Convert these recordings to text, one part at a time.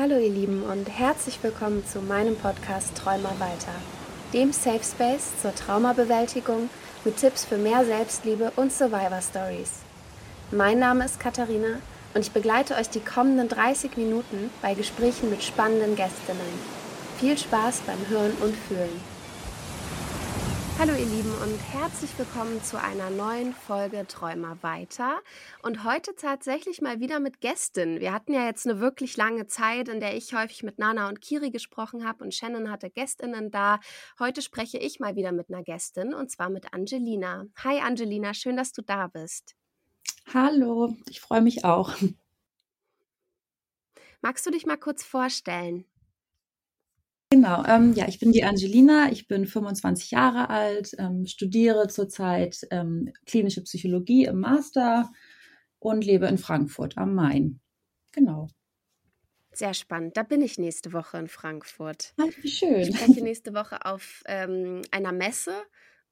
Hallo ihr Lieben und herzlich willkommen zu meinem Podcast Träumer weiter, dem Safe Space zur Traumabewältigung mit Tipps für mehr Selbstliebe und Survivor Stories. Mein Name ist Katharina und ich begleite euch die kommenden 30 Minuten bei Gesprächen mit spannenden Gästinnen. Viel Spaß beim Hören und Fühlen. Hallo ihr Lieben und herzlich willkommen zu einer neuen Folge Träumer weiter. Und heute tatsächlich mal wieder mit Gästen. Wir hatten ja jetzt eine wirklich lange Zeit, in der ich häufig mit Nana und Kiri gesprochen habe und Shannon hatte Gästinnen da. Heute spreche ich mal wieder mit einer Gästin und zwar mit Angelina. Hi Angelina, schön, dass du da bist. Hallo, ich freue mich auch. Magst du dich mal kurz vorstellen? Genau, ähm, ja, ich bin die Angelina, ich bin 25 Jahre alt, ähm, studiere zurzeit ähm, klinische Psychologie im Master und lebe in Frankfurt am Main. Genau. Sehr spannend. Da bin ich nächste Woche in Frankfurt. Ach, wie schön. Ich spreche nächste Woche auf ähm, einer Messe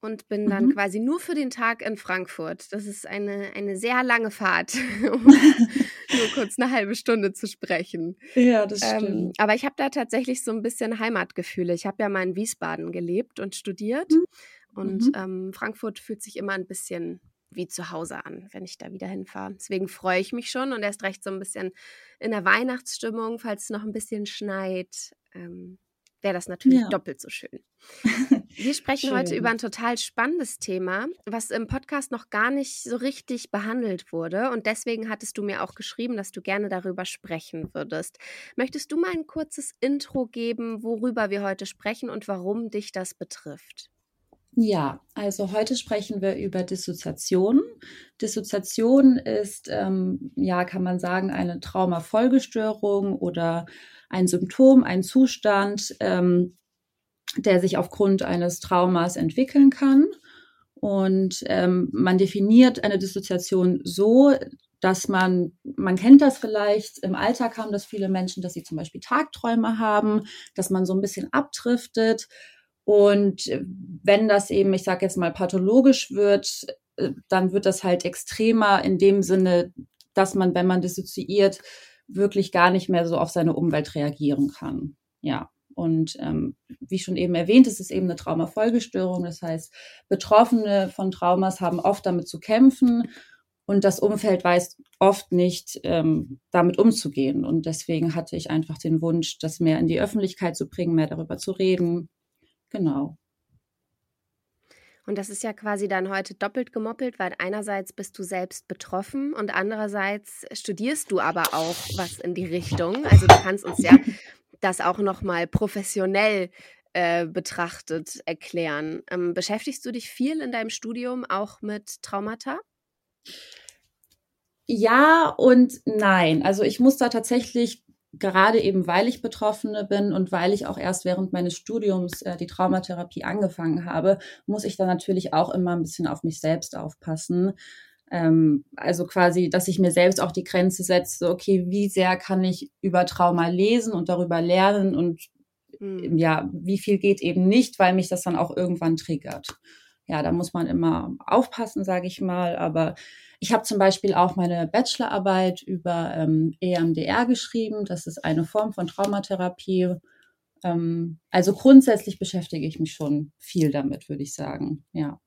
und bin dann mhm. quasi nur für den Tag in Frankfurt. Das ist eine, eine sehr lange Fahrt, um nur kurz eine halbe Stunde zu sprechen. Ja, das ähm, stimmt. aber ich habe da tatsächlich so ein bisschen Heimatgefühle. Ich habe ja mal in Wiesbaden gelebt und studiert. Mhm. Und mhm. ähm, Frankfurt fühlt sich immer ein bisschen wie zu Hause an, wenn ich da wieder hinfahre. Deswegen freue ich mich schon und erst recht so ein bisschen in der Weihnachtsstimmung, falls es noch ein bisschen schneit. Ähm, wäre das natürlich ja. doppelt so schön. Wir sprechen schön. heute über ein total spannendes Thema, was im Podcast noch gar nicht so richtig behandelt wurde. Und deswegen hattest du mir auch geschrieben, dass du gerne darüber sprechen würdest. Möchtest du mal ein kurzes Intro geben, worüber wir heute sprechen und warum dich das betrifft? Ja, also heute sprechen wir über Dissoziation. Dissoziation ist, ähm, ja, kann man sagen, eine Traumafolgestörung oder ein Symptom, ein Zustand, ähm, der sich aufgrund eines Traumas entwickeln kann. Und ähm, man definiert eine Dissoziation so, dass man, man kennt das vielleicht, im Alltag haben das viele Menschen, dass sie zum Beispiel Tagträume haben, dass man so ein bisschen abdriftet. Und wenn das eben, ich sage jetzt mal, pathologisch wird, äh, dann wird das halt extremer in dem Sinne, dass man, wenn man dissoziiert, wirklich gar nicht mehr so auf seine Umwelt reagieren kann. Ja. Und ähm, wie schon eben erwähnt, ist es eben eine Traumafolgestörung. Das heißt, Betroffene von Traumas haben oft damit zu kämpfen und das Umfeld weiß oft nicht, ähm, damit umzugehen. Und deswegen hatte ich einfach den Wunsch, das mehr in die Öffentlichkeit zu bringen, mehr darüber zu reden. Genau. Und das ist ja quasi dann heute doppelt gemoppelt, weil einerseits bist du selbst betroffen und andererseits studierst du aber auch was in die Richtung. Also du kannst uns ja das auch nochmal professionell äh, betrachtet erklären. Ähm, beschäftigst du dich viel in deinem Studium auch mit Traumata? Ja und nein. Also ich muss da tatsächlich gerade eben, weil ich Betroffene bin und weil ich auch erst während meines Studiums äh, die Traumatherapie angefangen habe, muss ich da natürlich auch immer ein bisschen auf mich selbst aufpassen. Ähm, also quasi, dass ich mir selbst auch die Grenze setze, okay, wie sehr kann ich über Trauma lesen und darüber lernen und mhm. ja, wie viel geht eben nicht, weil mich das dann auch irgendwann triggert. Ja, da muss man immer aufpassen, sage ich mal, aber ich habe zum Beispiel auch meine Bachelorarbeit über ähm, EMDR geschrieben. Das ist eine Form von Traumatherapie. Ähm, also grundsätzlich beschäftige ich mich schon viel damit, würde ich sagen. Ja.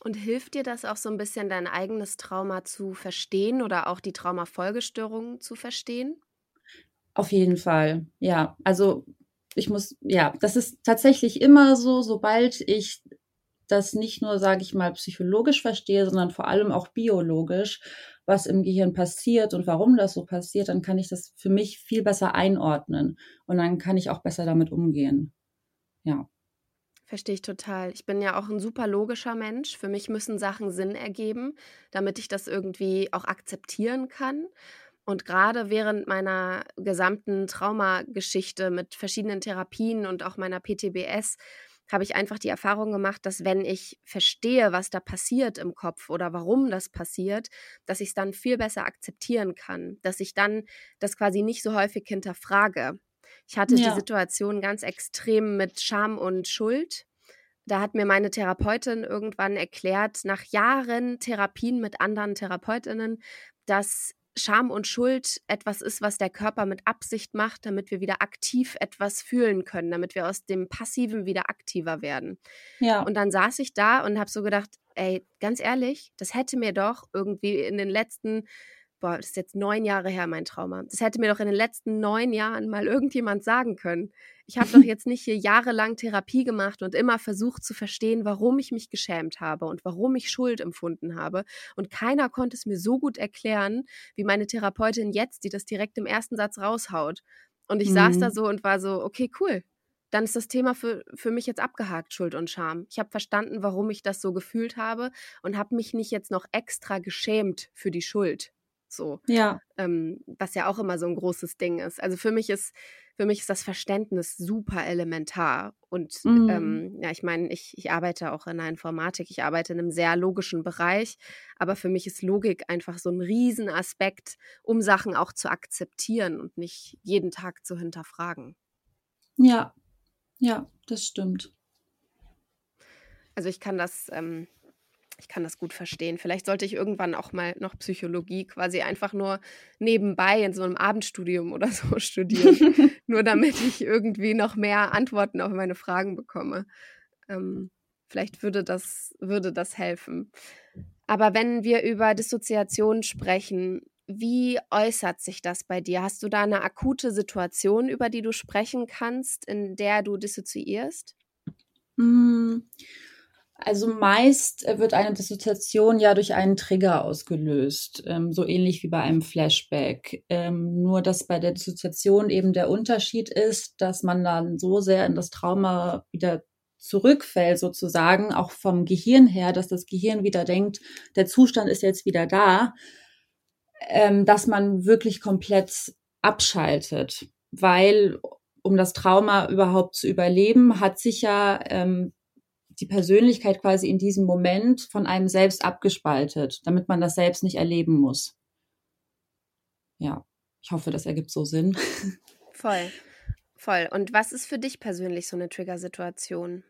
Und hilft dir das auch so ein bisschen, dein eigenes Trauma zu verstehen oder auch die Traumafolgestörungen zu verstehen? Auf jeden Fall, ja. Also ich muss, ja, das ist tatsächlich immer so, sobald ich das nicht nur, sage ich mal, psychologisch verstehe, sondern vor allem auch biologisch, was im Gehirn passiert und warum das so passiert, dann kann ich das für mich viel besser einordnen und dann kann ich auch besser damit umgehen. Ja. Verstehe ich total. Ich bin ja auch ein super logischer Mensch. Für mich müssen Sachen Sinn ergeben, damit ich das irgendwie auch akzeptieren kann. Und gerade während meiner gesamten Traumageschichte mit verschiedenen Therapien und auch meiner PTBS habe ich einfach die Erfahrung gemacht, dass wenn ich verstehe, was da passiert im Kopf oder warum das passiert, dass ich es dann viel besser akzeptieren kann, dass ich dann das quasi nicht so häufig hinterfrage. Ich hatte ja. die Situation ganz extrem mit Scham und Schuld. Da hat mir meine Therapeutin irgendwann erklärt, nach Jahren Therapien mit anderen Therapeutinnen, dass Scham und Schuld etwas ist, was der Körper mit Absicht macht, damit wir wieder aktiv etwas fühlen können, damit wir aus dem Passiven wieder aktiver werden. Ja. Und dann saß ich da und habe so gedacht, ey, ganz ehrlich, das hätte mir doch irgendwie in den letzten boah, das ist jetzt neun Jahre her, mein Trauma. Das hätte mir doch in den letzten neun Jahren mal irgendjemand sagen können. Ich habe doch jetzt nicht hier jahrelang Therapie gemacht und immer versucht zu verstehen, warum ich mich geschämt habe und warum ich Schuld empfunden habe. Und keiner konnte es mir so gut erklären, wie meine Therapeutin jetzt, die das direkt im ersten Satz raushaut. Und ich mhm. saß da mhm. so und war so, okay, cool. Dann ist das Thema für, für mich jetzt abgehakt, Schuld und Scham. Ich habe verstanden, warum ich das so gefühlt habe und habe mich nicht jetzt noch extra geschämt für die Schuld. So. Ja. Ähm, was ja auch immer so ein großes Ding ist. Also für mich ist, für mich ist das Verständnis super elementar. Und mhm. ähm, ja, ich meine, ich, ich arbeite auch in der Informatik, ich arbeite in einem sehr logischen Bereich, aber für mich ist Logik einfach so ein Riesenaspekt, um Sachen auch zu akzeptieren und nicht jeden Tag zu hinterfragen. Ja, ja, das stimmt. Also ich kann das, ähm, ich kann das gut verstehen. Vielleicht sollte ich irgendwann auch mal noch Psychologie quasi einfach nur nebenbei in so einem Abendstudium oder so studieren. nur damit ich irgendwie noch mehr Antworten auf meine Fragen bekomme. Ähm, vielleicht würde das, würde das helfen. Aber wenn wir über Dissoziation sprechen, wie äußert sich das bei dir? Hast du da eine akute Situation, über die du sprechen kannst, in der du dissoziierst? Mmh. Also meist äh, wird eine Dissoziation ja durch einen Trigger ausgelöst, ähm, so ähnlich wie bei einem Flashback. Ähm, nur dass bei der Dissoziation eben der Unterschied ist, dass man dann so sehr in das Trauma wieder zurückfällt, sozusagen, auch vom Gehirn her, dass das Gehirn wieder denkt, der Zustand ist jetzt wieder da, ähm, dass man wirklich komplett abschaltet. Weil um das Trauma überhaupt zu überleben, hat sich ja ähm, die Persönlichkeit quasi in diesem Moment von einem selbst abgespaltet, damit man das selbst nicht erleben muss. Ja, ich hoffe, das ergibt so Sinn. Voll, voll. Und was ist für dich persönlich so eine Triggersituation?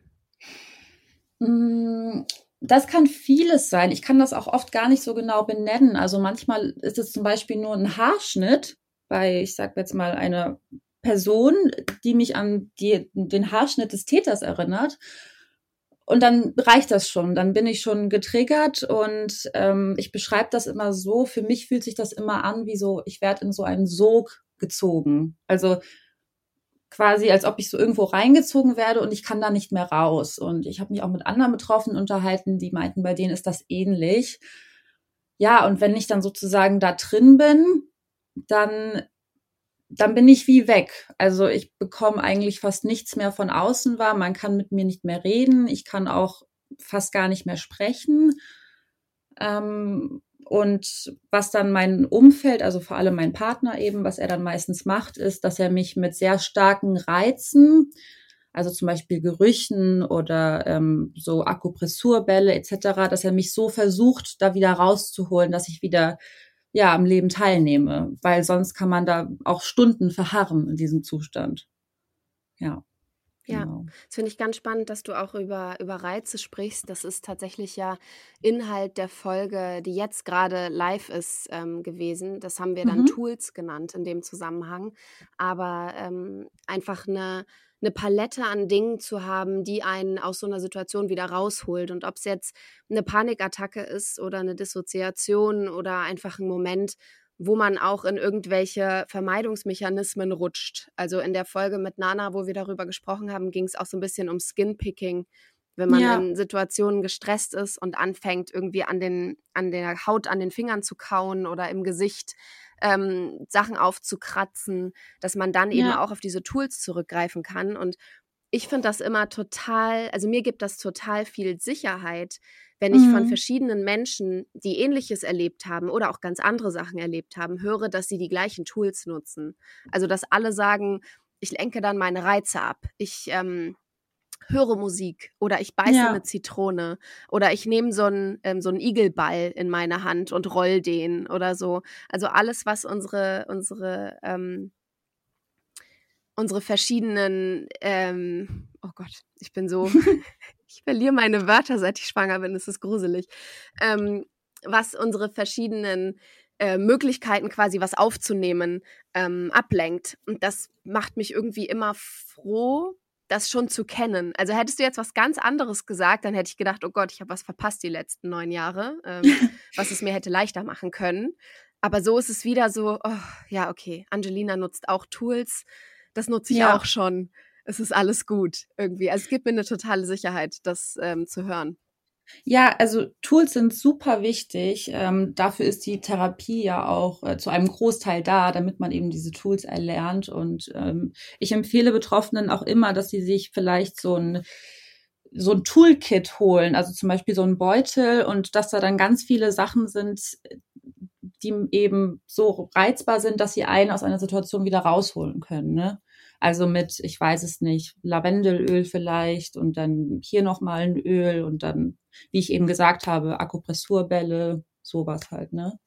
Mm, das kann vieles sein. Ich kann das auch oft gar nicht so genau benennen. Also manchmal ist es zum Beispiel nur ein Haarschnitt bei, ich sag jetzt mal, einer Person, die mich an die, den Haarschnitt des Täters erinnert. Und dann reicht das schon. Dann bin ich schon getriggert und ähm, ich beschreibe das immer so. Für mich fühlt sich das immer an, wie so, ich werde in so einen Sog gezogen. Also quasi, als ob ich so irgendwo reingezogen werde und ich kann da nicht mehr raus. Und ich habe mich auch mit anderen Betroffenen unterhalten, die meinten, bei denen ist das ähnlich. Ja, und wenn ich dann sozusagen da drin bin, dann dann bin ich wie weg. Also ich bekomme eigentlich fast nichts mehr von außen wahr. Man kann mit mir nicht mehr reden. Ich kann auch fast gar nicht mehr sprechen. Ähm, und was dann mein Umfeld, also vor allem mein Partner eben, was er dann meistens macht, ist, dass er mich mit sehr starken Reizen, also zum Beispiel Gerüchen oder ähm, so Akupressurbälle etc., dass er mich so versucht, da wieder rauszuholen, dass ich wieder ja, am Leben teilnehme, weil sonst kann man da auch Stunden verharren in diesem Zustand. Ja. Ja, genau. das finde ich ganz spannend, dass du auch über, über Reize sprichst. Das ist tatsächlich ja Inhalt der Folge, die jetzt gerade live ist, ähm, gewesen. Das haben wir dann mhm. Tools genannt in dem Zusammenhang. Aber ähm, einfach eine, eine Palette an Dingen zu haben, die einen aus so einer Situation wieder rausholt. Und ob es jetzt eine Panikattacke ist oder eine Dissoziation oder einfach ein Moment, wo man auch in irgendwelche Vermeidungsmechanismen rutscht. Also in der Folge mit Nana, wo wir darüber gesprochen haben, ging es auch so ein bisschen um Skinpicking. Wenn man ja. in Situationen gestresst ist und anfängt, irgendwie an, den, an der Haut, an den Fingern zu kauen oder im Gesicht ähm, Sachen aufzukratzen, dass man dann eben ja. auch auf diese Tools zurückgreifen kann. Und ich finde das immer total, also mir gibt das total viel Sicherheit, wenn ich mhm. von verschiedenen Menschen, die ähnliches erlebt haben oder auch ganz andere Sachen erlebt haben, höre, dass sie die gleichen Tools nutzen. Also dass alle sagen, ich lenke dann meine Reize ab. Ich ähm, höre Musik oder ich beiße ja. eine Zitrone oder ich nehme so einen ähm, so einen Igelball in meine Hand und roll den oder so. Also alles, was unsere unsere ähm, unsere verschiedenen ähm, oh Gott, ich bin so ich verliere meine Wörter, seit ich schwanger bin. Es ist gruselig. Ähm, was unsere verschiedenen äh, Möglichkeiten quasi was aufzunehmen ähm, ablenkt. Und das macht mich irgendwie immer froh, das schon zu kennen. Also hättest du jetzt was ganz anderes gesagt, dann hätte ich gedacht, oh Gott, ich habe was verpasst die letzten neun Jahre, ähm, was es mir hätte leichter machen können. Aber so ist es wieder so, oh, ja, okay, Angelina nutzt auch Tools, das nutze ich ja. auch schon. Es ist alles gut irgendwie. Also es gibt mir eine totale Sicherheit, das ähm, zu hören. Ja, also Tools sind super wichtig. Ähm, dafür ist die Therapie ja auch äh, zu einem Großteil da, damit man eben diese Tools erlernt. Und ähm, ich empfehle Betroffenen auch immer, dass sie sich vielleicht so ein so ein Toolkit holen, also zum Beispiel so ein Beutel und dass da dann ganz viele Sachen sind, die eben so reizbar sind, dass sie einen aus einer Situation wieder rausholen können. Ne? Also mit, ich weiß es nicht, Lavendelöl vielleicht und dann hier nochmal ein Öl und dann, wie ich eben gesagt habe, Akupressurbälle, sowas halt, ne?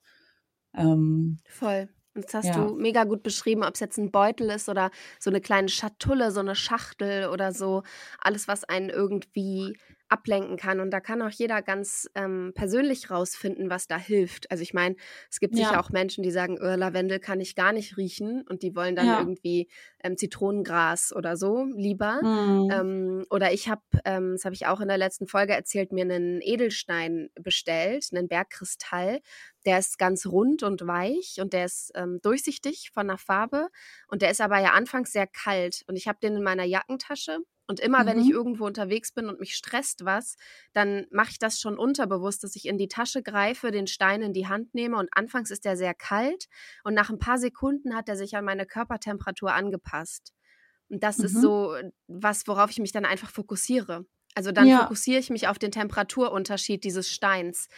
Ähm, Voll. Das hast ja. du mega gut beschrieben, ob es jetzt ein Beutel ist oder so eine kleine Schatulle, so eine Schachtel oder so. Alles, was einen irgendwie ablenken kann. Und da kann auch jeder ganz ähm, persönlich rausfinden, was da hilft. Also ich meine, es gibt ja. sicher auch Menschen, die sagen, oh, Lavendel kann ich gar nicht riechen und die wollen dann ja. irgendwie ähm, Zitronengras oder so lieber. Mhm. Ähm, oder ich habe, ähm, das habe ich auch in der letzten Folge erzählt, mir einen Edelstein bestellt, einen Bergkristall. Der ist ganz rund und weich und der ist ähm, durchsichtig von der Farbe und der ist aber ja anfangs sehr kalt. Und ich habe den in meiner Jackentasche und immer, mhm. wenn ich mhm. irgendwo unterwegs bin und mich stresst was, dann mache ich das schon unterbewusst, dass ich in die Tasche greife, den Stein in die Hand nehme und anfangs ist er sehr kalt und nach ein paar Sekunden hat er sich an meine Körpertemperatur angepasst. Und das mhm. ist so was, worauf ich mich dann einfach fokussiere. Also dann ja. fokussiere ich mich auf den Temperaturunterschied dieses Steins.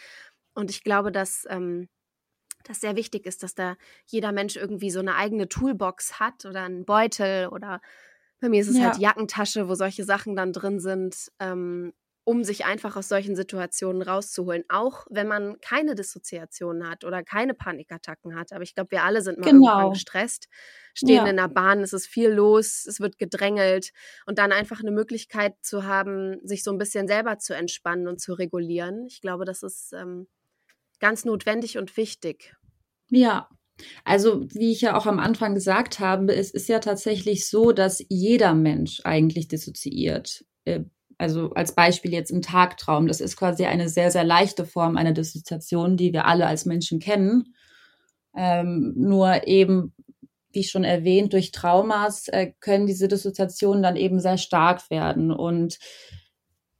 Und ich glaube, dass ähm, das sehr wichtig ist, dass da jeder Mensch irgendwie so eine eigene Toolbox hat oder einen Beutel oder bei mir ist es halt ja. halt Jackentasche, wo solche Sachen dann drin sind, ähm, um sich einfach aus solchen Situationen rauszuholen. Auch wenn man keine Dissoziationen hat oder keine Panikattacken hat. Aber ich glaube, wir alle sind mal genau. irgendwann gestresst, stehen ja. in der Bahn, es ist viel los, es wird gedrängelt und dann einfach eine Möglichkeit zu haben, sich so ein bisschen selber zu entspannen und zu regulieren. Ich glaube, das ist ähm, ganz notwendig und wichtig. Ja, also, wie ich ja auch am Anfang gesagt habe, es ist ja tatsächlich so, dass jeder Mensch eigentlich dissoziiert. Äh, also als Beispiel jetzt im Tagtraum. Das ist quasi eine sehr, sehr leichte Form einer Dissoziation, die wir alle als Menschen kennen. Ähm, nur eben, wie schon erwähnt, durch Traumas äh, können diese Dissoziationen dann eben sehr stark werden. Und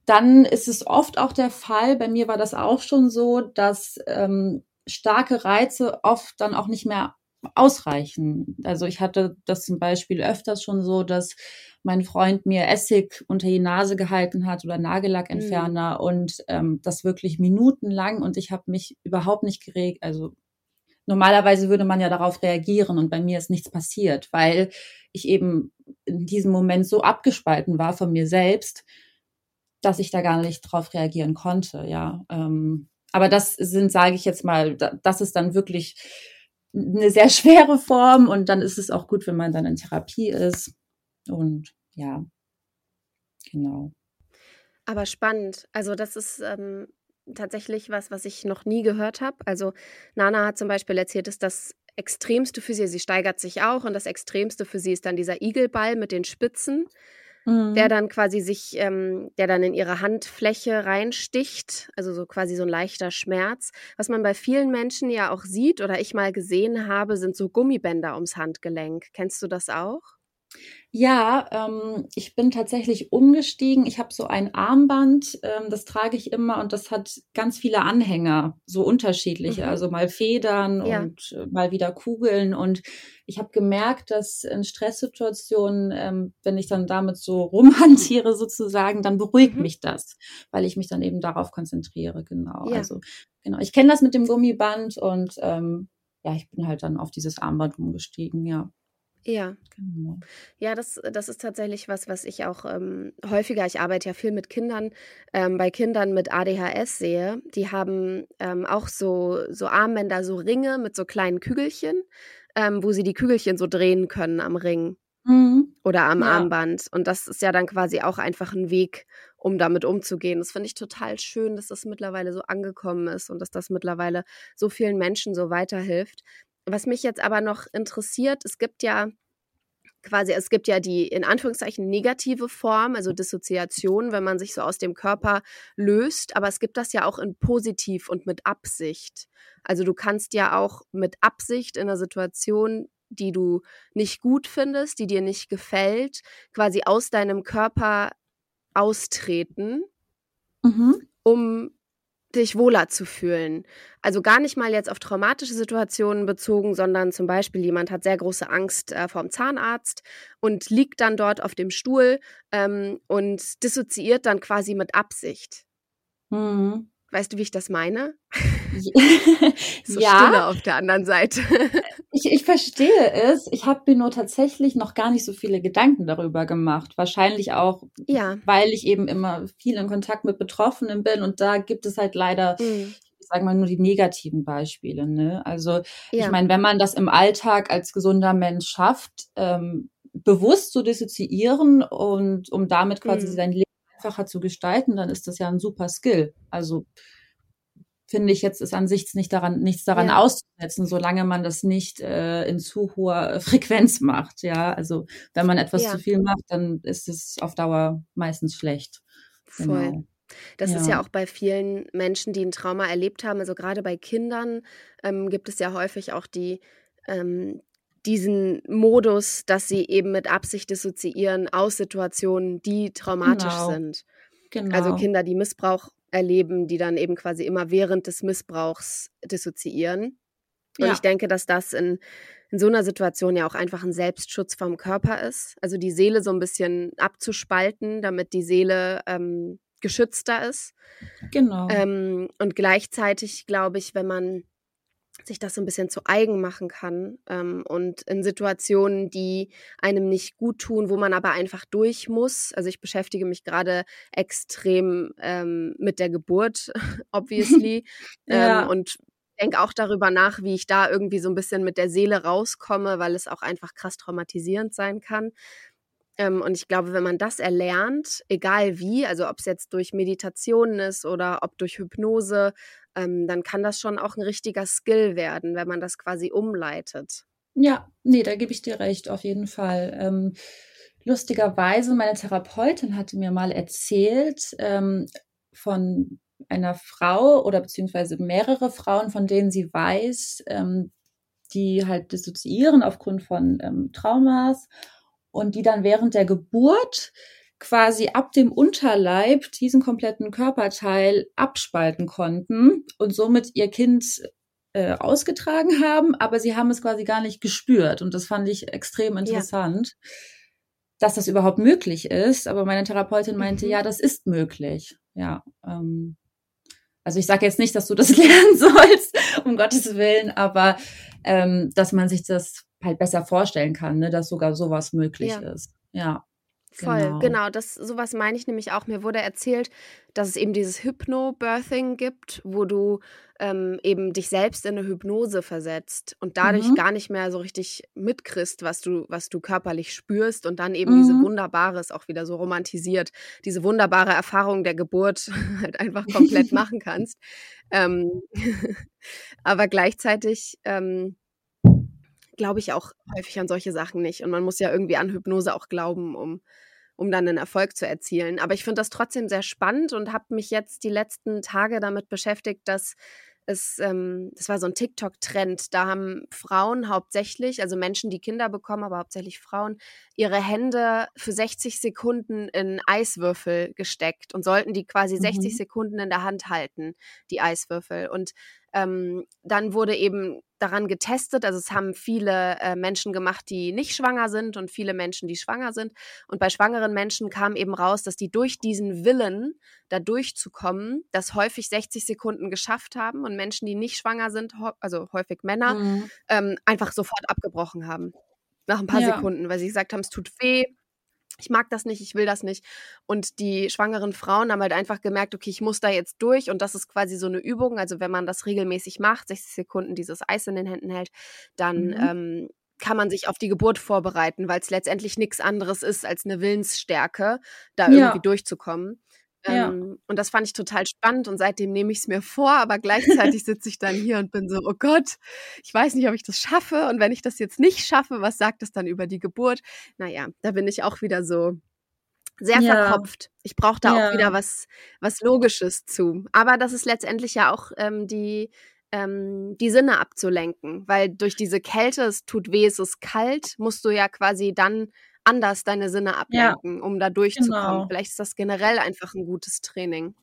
dann ist es oft auch der Fall, bei mir war das auch schon so, dass ähm, starke Reize oft dann auch nicht mehr ausreichen. Also ich hatte das zum Beispiel öfters schon so, dass mein Freund mir Essig unter die Nase gehalten hat oder Nagellackentferner mhm. und ähm, das wirklich minutenlang und ich habe mich überhaupt nicht geregt. Also normalerweise würde man ja darauf reagieren und bei mir ist nichts passiert, weil ich eben in diesem Moment so abgespalten war von mir selbst, dass ich da gar nicht drauf reagieren konnte. Ja, ähm, aber das sind, sage ich jetzt mal, das ist dann wirklich eine sehr schwere Form und dann ist es auch gut, wenn man dann in Therapie ist. Und ja, genau. Aber spannend. Also das ist ähm, tatsächlich was, was ich noch nie gehört habe. Also Nana hat zum Beispiel erzählt, dass das Extremste für sie, sie steigert sich auch und das Extremste für sie ist dann dieser Igelball mit den Spitzen mhm. der dann quasi sich, ähm, der dann in ihre Handfläche reinsticht, also so quasi so ein leichter Schmerz. Was man bei vielen Menschen ja auch sieht oder ich mal gesehen habe, sind so Gummibänder ums Handgelenk. Kennst du das auch? Ja, ähm, ich bin tatsächlich umgestiegen. Ich habe so ein Armband, ähm, das trage ich immer und das hat ganz viele Anhänger, so unterschiedliche, mhm. also mal Federn ja. und äh, mal wieder Kugeln. Und ich habe gemerkt, dass in Stresssituationen, ähm, wenn ich dann damit so rumhantiere sozusagen, dann beruhigt mhm. mich das, weil ich mich dann eben darauf konzentriere. Genau. Ja. Also genau. Ich kenne das mit dem Gummiband und ähm, ja, ich bin halt dann auf dieses Armband umgestiegen. Ja. Ja. Genau. Ja, das, das ist tatsächlich was, was ich auch ähm, häufiger, ich arbeite ja viel mit Kindern, ähm, bei Kindern mit ADHS sehe. Die haben ähm, auch so, so Armbänder, so Ringe mit so kleinen Kügelchen, ähm, wo sie die Kügelchen so drehen können am Ring. Mhm. Oder am ja. Armband. Und das ist ja dann quasi auch einfach ein Weg, um damit umzugehen. Das finde ich total schön, dass das mittlerweile so angekommen ist und dass das mittlerweile so vielen Menschen so weiterhilft. Was mich jetzt aber noch interessiert, es gibt ja quasi, es gibt ja die in Anführungszeichen negative Form, also Dissoziation, wenn man sich so aus dem Körper löst, aber es gibt das ja auch in positiv und mit Absicht. Also du kannst ja auch mit Absicht in einer Situation, die du nicht gut findest, die dir nicht gefällt, quasi aus deinem Körper austreten, mhm. um dich wohler zu fühlen. Also gar nicht mal jetzt auf traumatische Situationen bezogen, sondern zum Beispiel jemand hat sehr große Angst äh, vom Zahnarzt und liegt dann dort auf dem Stuhl ähm, und dissoziiert dann quasi mit Absicht. Mhm. Weißt du, wie ich das meine? so ja. Stille auf der anderen Seite. ich, ich verstehe es. Ich habe mir nur tatsächlich noch gar nicht so viele Gedanken darüber gemacht. Wahrscheinlich auch, ja. weil ich eben immer viel in Kontakt mit Betroffenen bin und da gibt es halt leider mhm ich sage mal nur die negativen Beispiele. Ne? Also ja. ich meine, wenn man das im Alltag als gesunder Mensch schafft, ähm, bewusst zu dissoziieren und um damit quasi mhm. sein Leben einfacher zu gestalten, dann ist das ja ein super Skill. Also finde ich jetzt ist an sich nicht daran, nichts daran ja. auszusetzen, solange man das nicht äh, in zu hoher Frequenz macht. Ja, also wenn man etwas ja. zu viel macht, dann ist es auf Dauer meistens schlecht. Voll. Genau. Das ja. ist ja auch bei vielen Menschen, die ein Trauma erlebt haben, also gerade bei Kindern ähm, gibt es ja häufig auch die, ähm, diesen Modus, dass sie eben mit Absicht dissoziieren aus Situationen, die traumatisch genau. sind. Also genau. Also Kinder, die Missbrauch erleben, die dann eben quasi immer während des Missbrauchs dissoziieren. Und ja. ich denke, dass das in, in so einer Situation ja auch einfach ein Selbstschutz vom Körper ist. Also die Seele so ein bisschen abzuspalten, damit die Seele ähm, geschützter ist. Genau. Ähm, und gleichzeitig glaube ich, wenn man sich das so ein bisschen zu eigen machen kann ähm, und in Situationen, die einem nicht gut tun, wo man aber einfach durch muss. Also ich beschäftige mich gerade extrem ähm, mit der Geburt, obviously, ja. ähm, und denke auch darüber nach, wie ich da irgendwie so ein bisschen mit der Seele rauskomme, weil es auch einfach krass traumatisierend sein kann. Ähm, und ich glaube, wenn man das erlernt, egal wie, also ob es jetzt durch Meditationen ist oder ob durch Hypnose, ähm, dann kann das schon auch ein richtiger Skill werden, wenn man das quasi umleitet. Ja, nee, da gebe ich dir recht, auf jeden Fall. Ähm, lustigerweise, meine Therapeutin hatte mir mal erzählt ähm, von einer Frau oder beziehungsweise mehrere Frauen, von denen sie weiß, ähm, die halt dissoziieren aufgrund von ähm, Traumas und die dann während der Geburt quasi ab dem Unterleib diesen kompletten Körperteil abspalten konnten und somit ihr Kind äh, ausgetragen haben, aber sie haben es quasi gar nicht gespürt. Und das fand ich extrem interessant, ja. dass das überhaupt möglich ist. Aber meine Therapeutin meinte, mhm. ja, das ist möglich. Ja. Ähm, also ich sage jetzt nicht, dass du das lernen sollst, um Gottes Willen, aber ähm, dass man sich das halt besser vorstellen kann, ne, dass sogar sowas möglich ja. ist. Ja. Voll, genau. genau. Das sowas meine ich nämlich auch. Mir wurde erzählt, dass es eben dieses Hypnobirthing gibt, wo du ähm, eben dich selbst in eine Hypnose versetzt und dadurch mhm. gar nicht mehr so richtig mitkriegst, was du, was du körperlich spürst und dann eben mhm. diese wunderbare, ist auch wieder so romantisiert, diese wunderbare Erfahrung der Geburt halt einfach komplett machen kannst. Ähm, aber gleichzeitig ähm, glaube ich auch häufig an solche Sachen nicht. Und man muss ja irgendwie an Hypnose auch glauben, um, um dann einen Erfolg zu erzielen. Aber ich finde das trotzdem sehr spannend und habe mich jetzt die letzten Tage damit beschäftigt, dass es, ähm, das war so ein TikTok-Trend. Da haben Frauen hauptsächlich, also Menschen, die Kinder bekommen, aber hauptsächlich Frauen, ihre Hände für 60 Sekunden in Eiswürfel gesteckt und sollten die quasi mhm. 60 Sekunden in der Hand halten, die Eiswürfel. Und ähm, dann wurde eben daran getestet. Also es haben viele äh, Menschen gemacht, die nicht schwanger sind und viele Menschen, die schwanger sind. Und bei schwangeren Menschen kam eben raus, dass die durch diesen Willen, da durchzukommen, das häufig 60 Sekunden geschafft haben und Menschen, die nicht schwanger sind, also häufig Männer, mhm. ähm, einfach sofort abgebrochen haben. Nach ein paar ja. Sekunden, weil sie gesagt haben, es tut weh, ich mag das nicht, ich will das nicht. Und die schwangeren Frauen haben halt einfach gemerkt, okay, ich muss da jetzt durch und das ist quasi so eine Übung. Also wenn man das regelmäßig macht, 60 Sekunden dieses Eis in den Händen hält, dann mhm. ähm, kann man sich auf die Geburt vorbereiten, weil es letztendlich nichts anderes ist als eine Willensstärke, da Ja. irgendwie durchzukommen. Ja. Ähm, und das fand ich total spannend und seitdem nehme ich es mir vor, aber gleichzeitig sitze ich dann hier und bin so, oh Gott, ich weiß nicht, ob ich das schaffe und wenn ich das jetzt nicht schaffe, was sagt es dann über die Geburt? Naja, da bin ich auch wieder so sehr Ja. verkopft. Ich brauche da Ja. auch wieder was, was Logisches zu. Aber das ist letztendlich ja auch ähm, die, ähm, die Sinne abzulenken, weil durch diese Kälte, es tut weh, es ist kalt, musst du ja quasi dann anders deine Sinne ablenken, um da durchzukommen. Genau. Vielleicht ist das generell einfach ein gutes Training.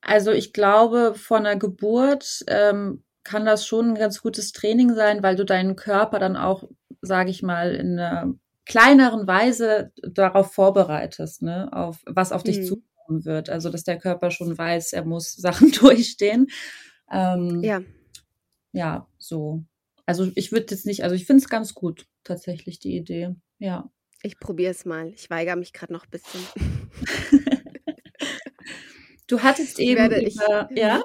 Also ich glaube, vor einer Geburt ähm, kann das schon ein ganz gutes Training sein, weil du deinen Körper dann auch, sage ich mal, in einer kleineren Weise darauf vorbereitest, ne, auf was auf dich Mhm. zukommen wird. Also dass der Körper schon weiß, er muss Sachen durchstehen. Ähm, Ja, ja, so. Also ich würde jetzt nicht, also ich finde es ganz gut, tatsächlich die Idee. Ja. Ich probiere es mal. Ich weigere mich gerade noch ein bisschen. Du hattest Ich eben werde- ich- über, ja?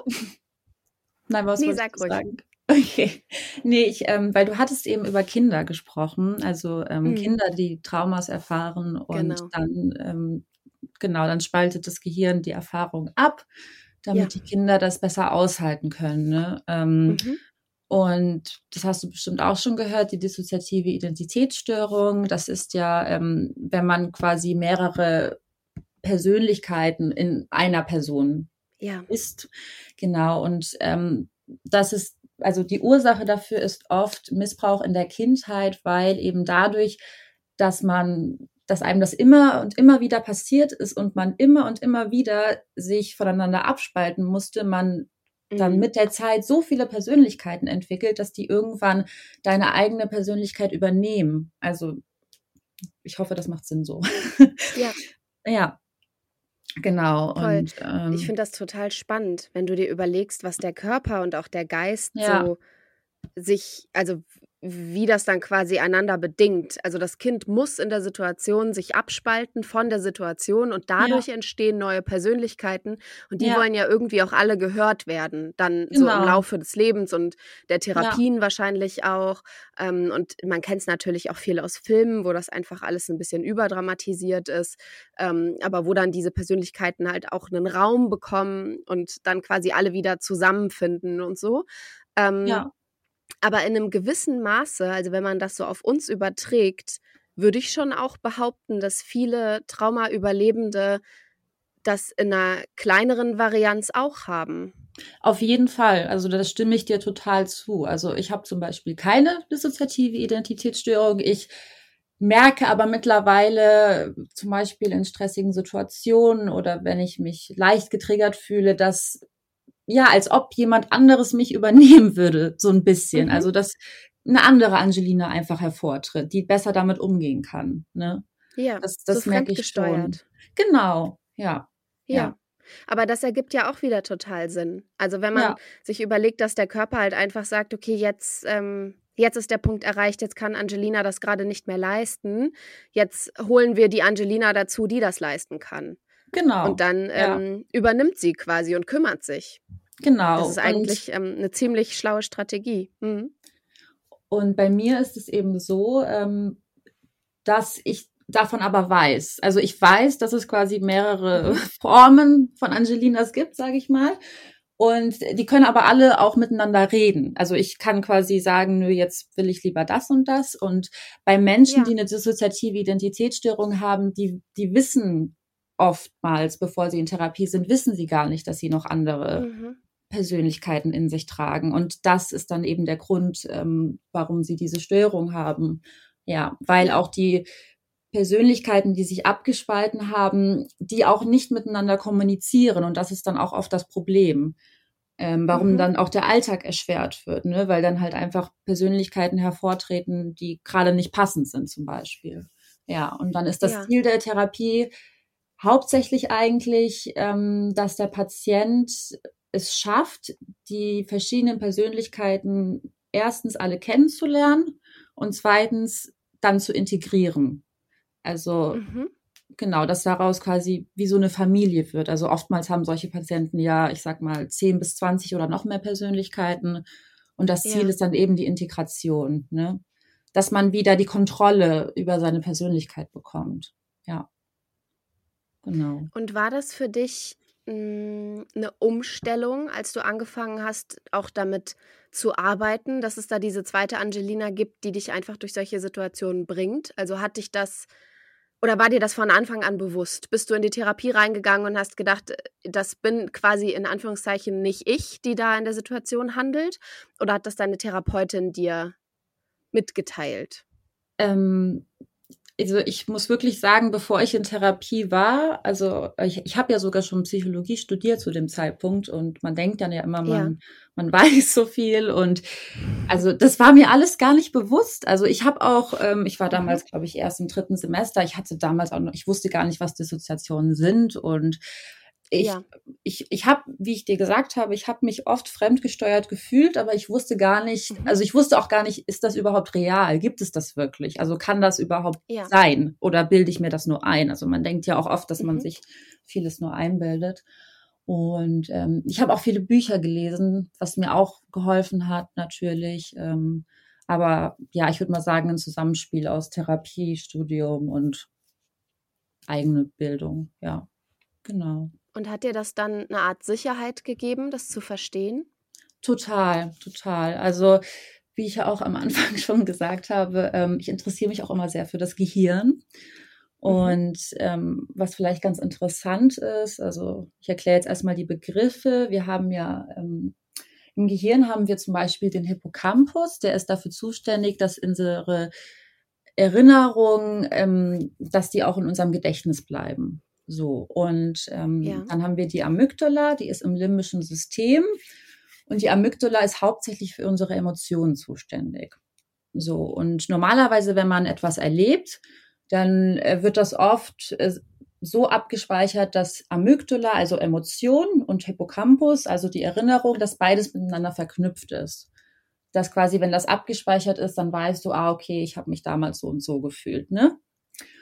Nein, was Nee, wolltest sag du ruhig. sagen? Okay. Nee, ich, ähm, weil du hattest eben über Kinder gesprochen, also ähm, Mhm. Kinder, die Traumas erfahren und Genau. dann, ähm, genau, dann spaltet das Gehirn die Erfahrung ab, damit Ja. die Kinder das besser aushalten können. Ne? Ähm, Mhm. Und das hast du bestimmt auch schon gehört, die dissoziative Identitätsstörung. Das ist ja, ähm, wenn man quasi mehrere Persönlichkeiten in einer Person Ja, ist. Genau. Und ähm, das ist, also die Ursache dafür ist oft Missbrauch in der Kindheit, weil eben dadurch, dass man, dass einem das immer und immer wieder passiert ist und man immer und immer wieder sich voneinander abspalten musste, man dann Mhm. mit der Zeit so viele Persönlichkeiten entwickelt, dass die irgendwann deine eigene Persönlichkeit übernehmen. Also ich hoffe, das macht Sinn so. Ja. Ja. Genau. Toll. Und, ähm, Ich finde das total spannend, wenn du dir überlegst, was der Körper und auch der Geist Ja. so sich, also wie das dann quasi einander bedingt. Also das Kind muss in der Situation sich abspalten von der Situation und dadurch entstehen neue Persönlichkeiten und die Ja. wollen ja irgendwie auch alle gehört werden, dann so im Genau. Laufe des Lebens und der Therapien wahrscheinlich auch. Ähm, und man kennt es natürlich auch viel aus Filmen, wo das einfach alles ein bisschen überdramatisiert ist, ähm, aber wo dann diese Persönlichkeiten halt auch einen Raum bekommen und dann quasi alle wieder zusammenfinden und so. Ähm, ja. Aber in einem gewissen Maße, also wenn man das so auf uns überträgt, würde ich schon auch behaupten, dass viele Trauma-Überlebende das in einer kleineren Varianz auch haben. Auf jeden Fall. Also da stimme ich dir total zu. Also ich habe zum Beispiel keine dissoziative Identitätsstörung. Ich merke aber mittlerweile zum Beispiel in stressigen Situationen oder wenn ich mich leicht getriggert fühle, dass ja, als ob jemand anderes mich übernehmen würde, so ein bisschen. Mhm. Also dass eine andere Angelina einfach hervortritt, die besser damit umgehen kann. Ne? Ja, Das, das so merke ich schon. fremdgesteuert. Genau, ja. Ja. Ja. Aber das ergibt ja auch wieder total Sinn. Also wenn man Ja. sich überlegt, dass der Körper halt einfach sagt, okay, jetzt, ähm, jetzt ist der Punkt erreicht, jetzt kann Angelina das gerade nicht mehr leisten. Jetzt holen wir die Angelina dazu, die das leisten kann. Genau. Und dann ja. ähm, übernimmt sie quasi und kümmert sich. genau. Das ist eigentlich ähm, eine ziemlich schlaue Strategie. Mhm. Und bei mir ist es eben so, ähm, dass ich davon aber weiß. Also ich weiß, dass es quasi mehrere Formen von Angelinas gibt, sage ich mal. Und die können aber alle auch miteinander reden. Also ich kann quasi sagen, nö, jetzt will ich lieber das und das. Und bei Menschen, Ja. die eine dissoziative Identitätsstörung haben, die, die wissen oftmals, bevor sie in Therapie sind, wissen sie gar nicht, dass sie noch andere Mhm. Persönlichkeiten in sich tragen. Und das ist dann eben der Grund, ähm, warum sie diese Störung haben. Ja, weil auch die Persönlichkeiten, die sich abgespalten haben, die auch nicht miteinander kommunizieren. Und das ist dann auch oft das Problem, ähm, warum Mhm. dann auch der Alltag erschwert wird, ne? weil dann halt einfach Persönlichkeiten hervortreten, die gerade nicht passend sind zum Beispiel. Ja, und dann ist das Ja. Ziel der Therapie hauptsächlich eigentlich, ähm, dass der Patient es schafft, die verschiedenen Persönlichkeiten erstens alle kennenzulernen und zweitens dann zu integrieren. Also Mhm. genau, dass daraus quasi wie so eine Familie wird. Also oftmals haben solche Patienten ja, ich sag mal, 10 bis 20 oder noch mehr Persönlichkeiten. Und das Ziel Ja. ist dann eben die Integration. Ne? dass man wieder die Kontrolle über seine Persönlichkeit bekommt. Ja. Genau. Und war das für dich hm, eine Umstellung, als du angefangen hast, auch damit zu arbeiten, dass es da diese zweite Angelina gibt, die dich einfach durch solche Situationen bringt? Also hat dich das oder war dir das von Anfang an bewusst? Bist du in die Therapie reingegangen und hast gedacht, äh, das bin quasi in Anführungszeichen nicht ich, die da in der Situation handelt? Oder hat das deine Therapeutin dir mitgeteilt? Ähm, also ich muss wirklich sagen, bevor ich in Therapie war, also ich, ich habe ja sogar schon Psychologie studiert zu dem Zeitpunkt und man denkt dann ja immer, man, ja. man weiß so viel und also das war mir alles gar nicht bewusst. Also ich habe auch, ähm, ich war damals, mhm. glaube ich, erst im dritten Semester, ich hatte damals auch noch, ich wusste gar nicht, was Dissoziationen sind und ich, ja. ich, ich habe, wie ich dir gesagt habe, ich habe mich oft fremdgesteuert gefühlt, aber ich wusste gar nicht, mhm. also ich wusste auch gar nicht, ist das überhaupt real? Gibt es das wirklich? Also kann das überhaupt ja. sein? Oder bilde ich mir das nur ein? Also man denkt ja auch oft, dass mhm. man sich vieles nur einbildet. Und ähm, ich habe auch viele Bücher gelesen, was mir auch geholfen hat, natürlich. Ähm, aber ja, ich würde mal sagen, ein Zusammenspiel aus Therapie, Studium und eigene Bildung, ja. Genau. Und hat dir das dann eine Art Sicherheit gegeben, das zu verstehen? Total, total. Also wie ich ja auch am Anfang schon gesagt habe, ähm, ich interessiere mich auch immer sehr für das Gehirn. Mhm. Und ähm, was vielleicht ganz interessant ist, also ich erkläre jetzt erstmal die Begriffe. Wir haben ja ähm, im Gehirn haben wir zum Beispiel den Hippocampus, der ist dafür zuständig, dass unsere Erinnerungen, ähm, dass die auch in unserem Gedächtnis bleiben. So, und ähm, ja. dann haben wir die Amygdala, die ist im limbischen System. Und die Amygdala ist hauptsächlich für unsere Emotionen zuständig. So, und normalerweise, wenn man etwas erlebt, dann äh, wird das oft äh, so abgespeichert, dass Amygdala, also Emotion, und Hippocampus, also die Erinnerung, dass beides miteinander verknüpft ist. Dass quasi, wenn das abgespeichert ist, dann weißt du, ah, okay, ich habe mich damals so und so gefühlt, ne?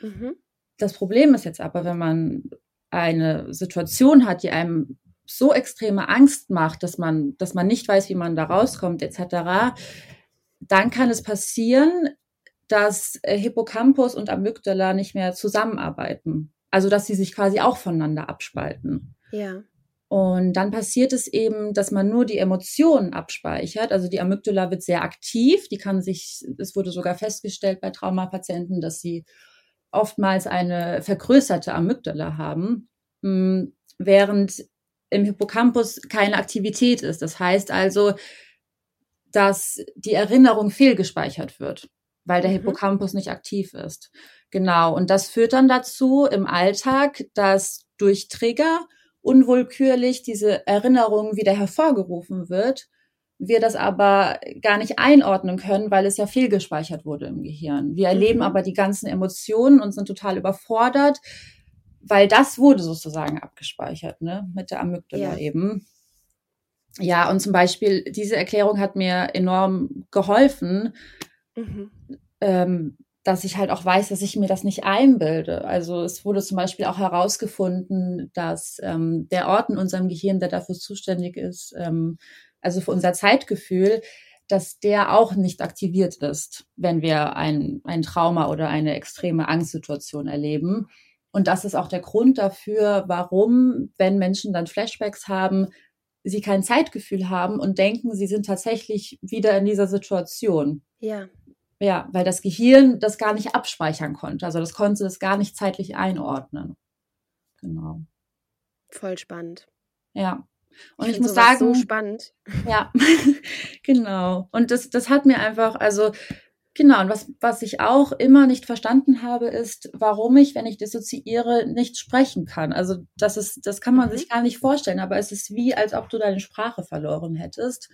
Mhm. Das Problem ist jetzt aber, wenn man eine Situation hat, die einem so extreme Angst macht, dass man, dass man nicht weiß, wie man da rauskommt, etc., dann kann es passieren, dass äh, Hippocampus und Amygdala nicht mehr zusammenarbeiten. Also, dass sie sich quasi auch voneinander abspalten. Ja. Und dann passiert es eben, dass man nur die Emotionen abspeichert. Also die Amygdala wird sehr aktiv. Die kann sich, es wurde sogar festgestellt bei Traumapatienten, dass sie oftmals eine vergrößerte Amygdala haben, hm, während im Hippocampus keine Aktivität ist. Das heißt also, dass die Erinnerung fehlgespeichert wird, weil der mhm. Hippocampus nicht aktiv ist. Genau. Und das führt dann dazu im Alltag, dass durch Trigger unwillkürlich diese Erinnerung wieder hervorgerufen wird wir das aber gar nicht einordnen können, weil es ja fehlgespeichert wurde im Gehirn. Wir erleben mhm. aber die ganzen Emotionen und sind total überfordert, weil das wurde sozusagen abgespeichert, ne, mit der Amygdala ja. eben. Ja, und zum Beispiel diese Erklärung hat mir enorm geholfen, mhm. ähm, dass ich halt auch weiß, dass ich mir das nicht einbilde. Also es wurde zum Beispiel auch herausgefunden, dass ähm, der Ort in unserem Gehirn, der dafür zuständig ist, ähm, also für unser Zeitgefühl, dass der auch nicht aktiviert ist, wenn wir ein, ein Trauma oder eine extreme Angstsituation erleben. Und das ist auch der Grund dafür, warum, wenn Menschen dann Flashbacks haben, sie kein Zeitgefühl haben und denken, sie sind tatsächlich wieder in dieser Situation. Ja. Ja, weil das Gehirn das gar nicht abspeichern konnte. Also das konnte das gar nicht zeitlich einordnen. Genau. Voll spannend. Ja. Und ich, ich muss sagen, so spannend. Ja, genau. Und das, das hat mir einfach, also genau. Und was, was ich auch immer nicht verstanden habe, ist, warum ich, wenn ich dissoziiere, nicht sprechen kann. Also das ist, das kann man mhm. sich gar nicht vorstellen. Aber es ist wie, als ob du deine Sprache verloren hättest.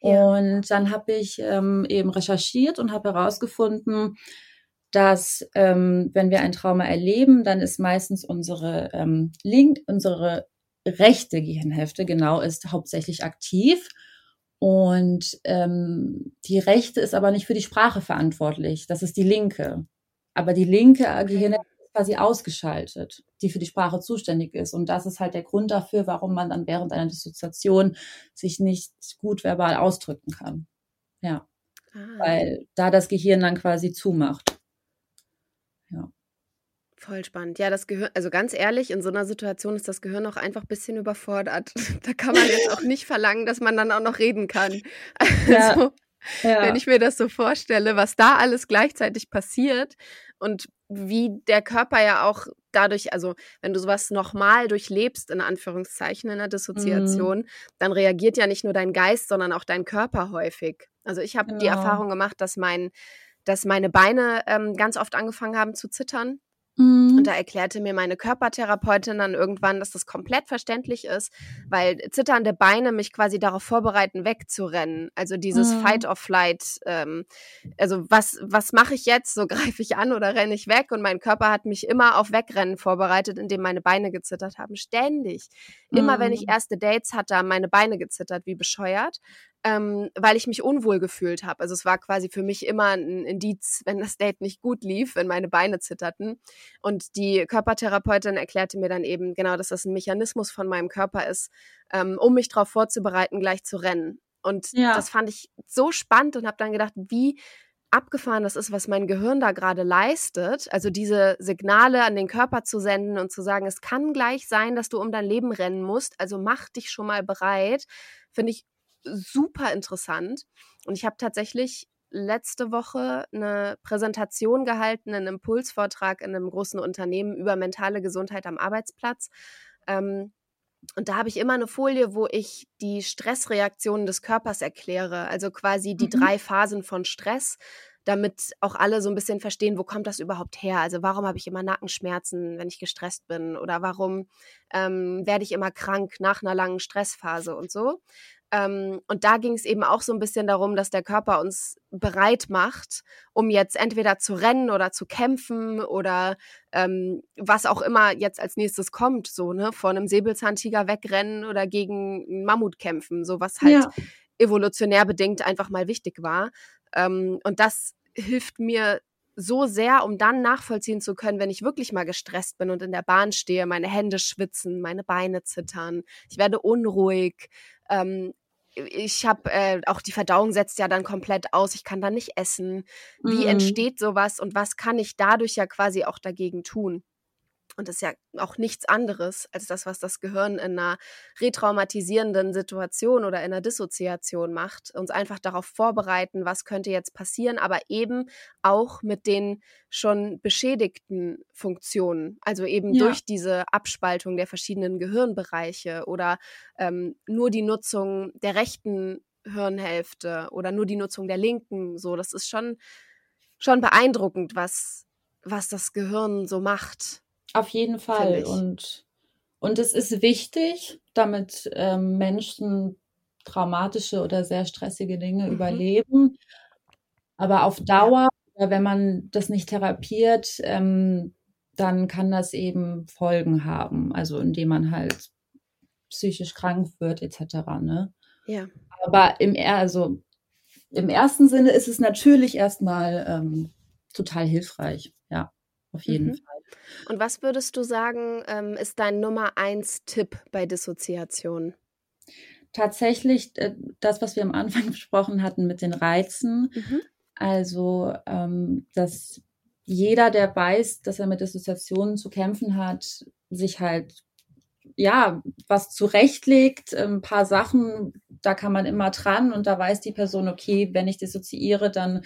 Ja. Und dann habe ich ähm, eben recherchiert und habe herausgefunden, dass ähm, wenn wir ein Trauma erleben, dann ist meistens unsere ähm, Link, unsere rechte Gehirnhälfte genau ist hauptsächlich aktiv. Und ähm, die rechte ist aber nicht für die Sprache verantwortlich. Das ist die linke. Aber die linke Gehirnhälfte ist quasi ausgeschaltet, die für die Sprache zuständig ist. Und das ist halt der Grund dafür, warum man dann während einer Dissoziation sich nicht gut verbal ausdrücken kann. Ja. ah. weil da das Gehirn dann quasi zumacht. Voll spannend. Ja, das Gehirn, also ganz ehrlich, in so einer Situation ist das Gehirn auch einfach ein bisschen überfordert. Da kann man jetzt auch nicht verlangen, dass man dann auch noch reden kann. Also, ja. Ja. wenn ich mir das so vorstelle, was da alles gleichzeitig passiert und wie der Körper ja auch dadurch, also wenn du sowas nochmal durchlebst, in Anführungszeichen, in der Dissoziation, mhm. dann reagiert ja nicht nur dein Geist, sondern auch dein Körper häufig. Also ich habe genau. die Erfahrung gemacht, dass mein dass meine Beine ähm, ganz oft angefangen haben zu zittern. Und da erklärte mir meine Körpertherapeutin dann irgendwann, dass das komplett verständlich ist, weil zitternde Beine mich quasi darauf vorbereiten, wegzurennen. Also dieses mhm. Fight or Flight. Ähm, also was, was mache ich jetzt? So greife ich an oder renne ich weg? Und mein Körper hat mich immer auf Wegrennen vorbereitet, indem meine Beine gezittert haben. Ständig. Immer mhm. wenn ich mhm. erste Dates hatte, haben meine Beine gezittert, wie bescheuert ähm, weil ich mich unwohl gefühlt habe. Also es war quasi für mich immer ein Indiz, wenn das Date nicht gut lief, wenn meine Beine zitterten. Und die Körpertherapeutin erklärte mir dann eben genau, dass das ein Mechanismus von meinem Körper ist, ähm, um mich darauf vorzubereiten, gleich zu rennen. Und ja. das fand ich so spannend und habe dann gedacht, wie abgefahren das ist, was mein Gehirn da gerade leistet. Also diese Signale an den Körper zu senden und zu sagen, es kann gleich sein, dass du um dein Leben rennen musst. Also mach dich schon mal bereit. Finde ich super interessant. Und ich habe tatsächlich letzte Woche eine Präsentation gehalten, einen Impulsvortrag in einem großen Unternehmen über mentale Gesundheit am Arbeitsplatz. Ähm, und da habe ich immer eine Folie, wo ich die Stressreaktionen des Körpers erkläre, also quasi die mhm. drei Phasen von Stress, damit auch alle so ein bisschen verstehen, wo kommt das überhaupt her? Also warum habe ich immer Nackenschmerzen, wenn ich gestresst bin? Oder warum ähm, werde ich immer krank nach einer langen Stressphase und so? Ähm, und da ging es eben auch so ein bisschen darum, dass der Körper uns bereit macht, um jetzt entweder zu rennen oder zu kämpfen oder ähm, was auch immer jetzt als nächstes kommt, so, ne, vor einem Säbelzahntiger wegrennen oder gegen einen Mammut kämpfen, so was halt ja. evolutionär bedingt einfach mal wichtig war. Ähm, und das hilft mir so sehr, um dann nachvollziehen zu können, wenn ich wirklich mal gestresst bin und in der Bahn stehe, meine Hände schwitzen, meine Beine zittern, ich werde unruhig, ähm, ich habe äh, auch die Verdauung setzt ja dann komplett aus. Ich kann dann nicht essen. Wie mhm. entsteht sowas und was kann ich dadurch ja quasi auch dagegen tun? Und das ist ja auch nichts anderes als das, was das Gehirn in einer retraumatisierenden Situation oder in einer Dissoziation macht. Uns einfach darauf vorbereiten, was könnte jetzt passieren, aber eben auch mit den schon beschädigten Funktionen. Also eben ja. durch diese Abspaltung der verschiedenen Gehirnbereiche oder ähm, nur die Nutzung der rechten Hirnhälfte oder nur die Nutzung der linken. So, das ist schon, schon beeindruckend, was, was das Gehirn so macht. Auf jeden Fall. Und, und es ist wichtig, damit ähm, Menschen traumatische oder sehr stressige Dinge mhm. überleben. Aber auf Dauer, ja. wenn man das nicht therapiert, ähm, dann kann das eben Folgen haben. Also indem man halt psychisch krank wird, etc. Ne? Ja. Aber im, also, im ersten Sinne ist es natürlich erstmal ähm, total hilfreich. Ja, auf jeden mhm. Fall. Und was würdest du sagen, ähm, ist dein Nummer eins Tipp bei Dissoziation? Tatsächlich äh, das, was wir am Anfang besprochen hatten mit den Reizen. Mhm. Also, ähm, dass jeder, der weiß, dass er mit Dissoziationen zu kämpfen hat, sich halt ja, was zurechtlegt, ein paar Sachen, da kann man immer dran und da weiß die Person, okay, wenn ich dissoziiere, dann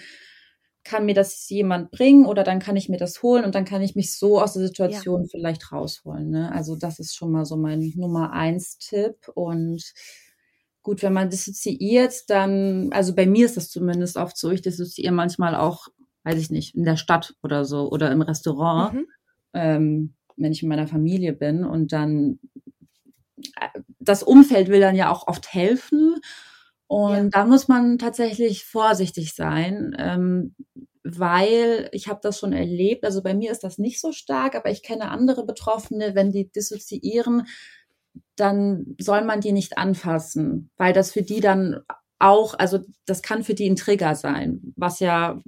kann mir das jemand bringen oder dann kann ich mir das holen und dann kann ich mich so aus der Situation ja. vielleicht rausholen. Ne? Also das ist schon mal so mein Nummer eins Tipp. Und gut, wenn man dissoziiert, dann, also bei mir ist das zumindest oft so, ich dissoziiere manchmal auch, weiß ich nicht, in der Stadt oder so oder im Restaurant, mhm. ähm, wenn ich mit meiner Familie bin und dann äh, das Umfeld will dann ja auch oft helfen. Und ja. da muss man tatsächlich vorsichtig sein, ähm, weil ich habe das schon erlebt. Also bei mir ist das nicht so stark, aber ich kenne andere Betroffene, wenn die dissoziieren, dann soll man die nicht anfassen, weil das für die dann auch, also das kann für die ein Trigger sein, was ja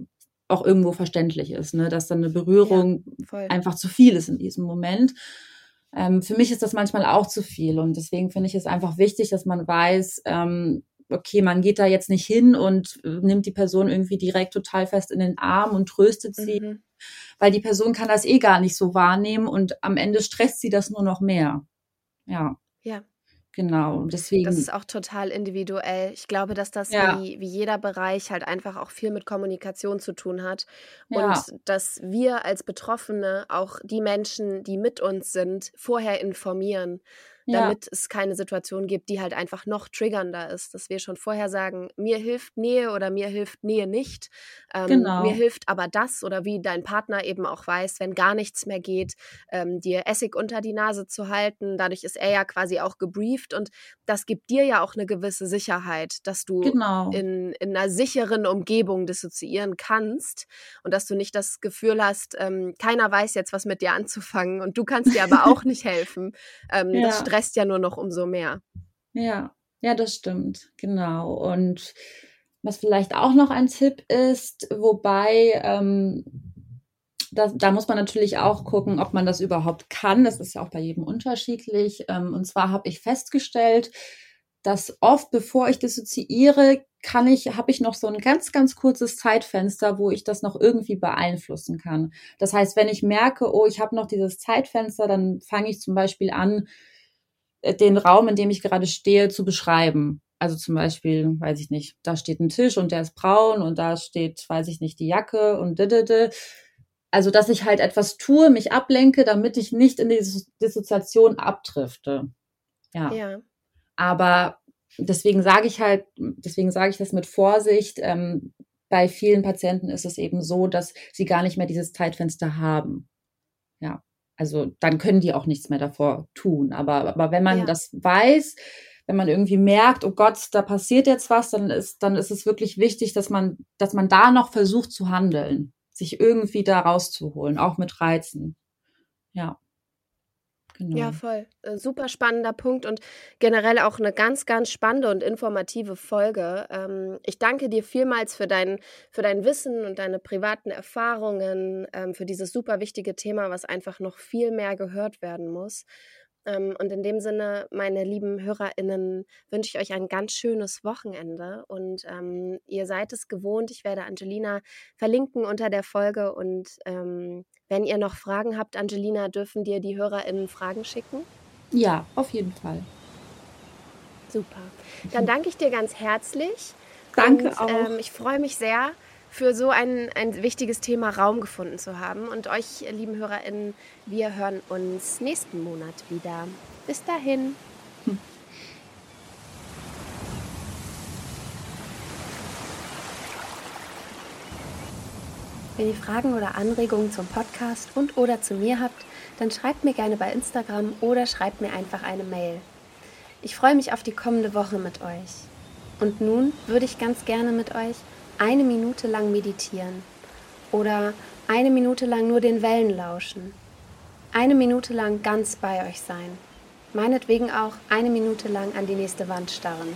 auch irgendwo verständlich ist, ne? dass dann eine Berührung ja, einfach zu viel ist in diesem Moment. Ähm, für mich ist das manchmal auch zu viel und deswegen finde ich es einfach wichtig, dass man weiß, ähm, okay, man geht da jetzt nicht hin und äh, nimmt die Person irgendwie direkt total fest in den Arm und tröstet sie, mhm. weil die Person kann das eh gar nicht so wahrnehmen und am Ende stresst sie das nur noch mehr. Ja. Ja. Genau, deswegen. Das ist auch total individuell. Ich glaube, dass das ja. wie, wie jeder Bereich halt einfach auch viel mit Kommunikation zu tun hat. Ja. Und dass wir als Betroffene auch die Menschen, die mit uns sind, vorher informieren damit ja. es keine Situation gibt, die halt einfach noch triggernder ist, dass wir schon vorher sagen, mir hilft Nähe oder mir hilft Nähe nicht, ähm, genau. mir hilft aber das oder wie dein Partner eben auch weiß, wenn gar nichts mehr geht, ähm, dir Essig unter die Nase zu halten, dadurch ist er ja quasi auch gebrieft und das gibt dir ja auch eine gewisse Sicherheit, dass du genau. in, in einer sicheren Umgebung dissoziieren kannst und dass du nicht das Gefühl hast, ähm, keiner weiß jetzt, was mit dir anzufangen und du kannst dir aber auch nicht helfen. Ähm, ja. Das stresst ja nur noch umso mehr. Ja, ja, das stimmt, genau. Und was vielleicht auch noch ein Tipp ist, wobei ähm, da, da muss man natürlich auch gucken, ob man das überhaupt kann. Das ist ja auch bei jedem unterschiedlich. Ähm, und zwar habe ich festgestellt, dass oft, bevor ich dissoziiere, kann ich, habe ich noch so ein ganz, ganz kurzes Zeitfenster, wo ich das noch irgendwie beeinflussen kann. Das heißt, wenn ich merke, oh, ich habe noch dieses Zeitfenster, dann fange ich zum Beispiel an, den Raum, in dem ich gerade stehe, zu beschreiben. Also zum Beispiel, weiß ich nicht, da steht ein Tisch und der ist braun und da steht, weiß ich nicht, die Jacke und didede. Also, dass ich halt etwas tue, mich ablenke, damit ich nicht in die Dissoziation abdrifte. Ja. ja. Aber deswegen sage ich halt, deswegen sage ich das mit Vorsicht. Ähm, bei vielen Patienten ist es eben so, dass sie gar nicht mehr dieses Zeitfenster haben. Ja. Also dann können die auch nichts mehr davor tun. Aber, aber wenn man ja. das weiß, wenn man irgendwie merkt, oh Gott, da passiert jetzt was, dann ist, dann ist es wirklich wichtig, dass man, dass man da noch versucht zu handeln, sich irgendwie da rauszuholen, auch mit Reizen. Ja. Genau. Ja, voll. Äh, super spannender Punkt und generell auch eine ganz, ganz spannende und informative Folge. Ähm, ich danke dir vielmals für dein, für dein Wissen und deine privaten Erfahrungen, ähm, für dieses super wichtige Thema, was einfach noch viel mehr gehört werden muss. Ähm, und in dem Sinne, meine lieben HörerInnen, wünsche ich euch ein ganz schönes Wochenende. Und ähm, ihr seid es gewohnt. Ich werde Angelina verlinken unter der Folge. Und ähm, wenn ihr noch Fragen habt, Angelina, dürfen dir die HörerInnen Fragen schicken? Ja, auf jeden Fall. Super. Dann danke ich dir ganz herzlich. Danke und, auch. Ähm, ich freue mich sehr, für so ein, ein wichtiges Thema Raum gefunden zu haben. Und euch, lieben HörerInnen, wir hören uns nächsten Monat wieder. Bis dahin. Hm. Wenn ihr Fragen oder Anregungen zum Podcast und oder zu mir habt, dann schreibt mir gerne bei Instagram oder schreibt mir einfach eine Mail. Ich freue mich auf die kommende Woche mit euch. Und nun würde ich ganz gerne mit euch eine Minute lang meditieren oder eine Minute lang nur den Wellen lauschen, eine Minute lang ganz bei euch sein, meinetwegen auch eine Minute lang an die nächste Wand starren.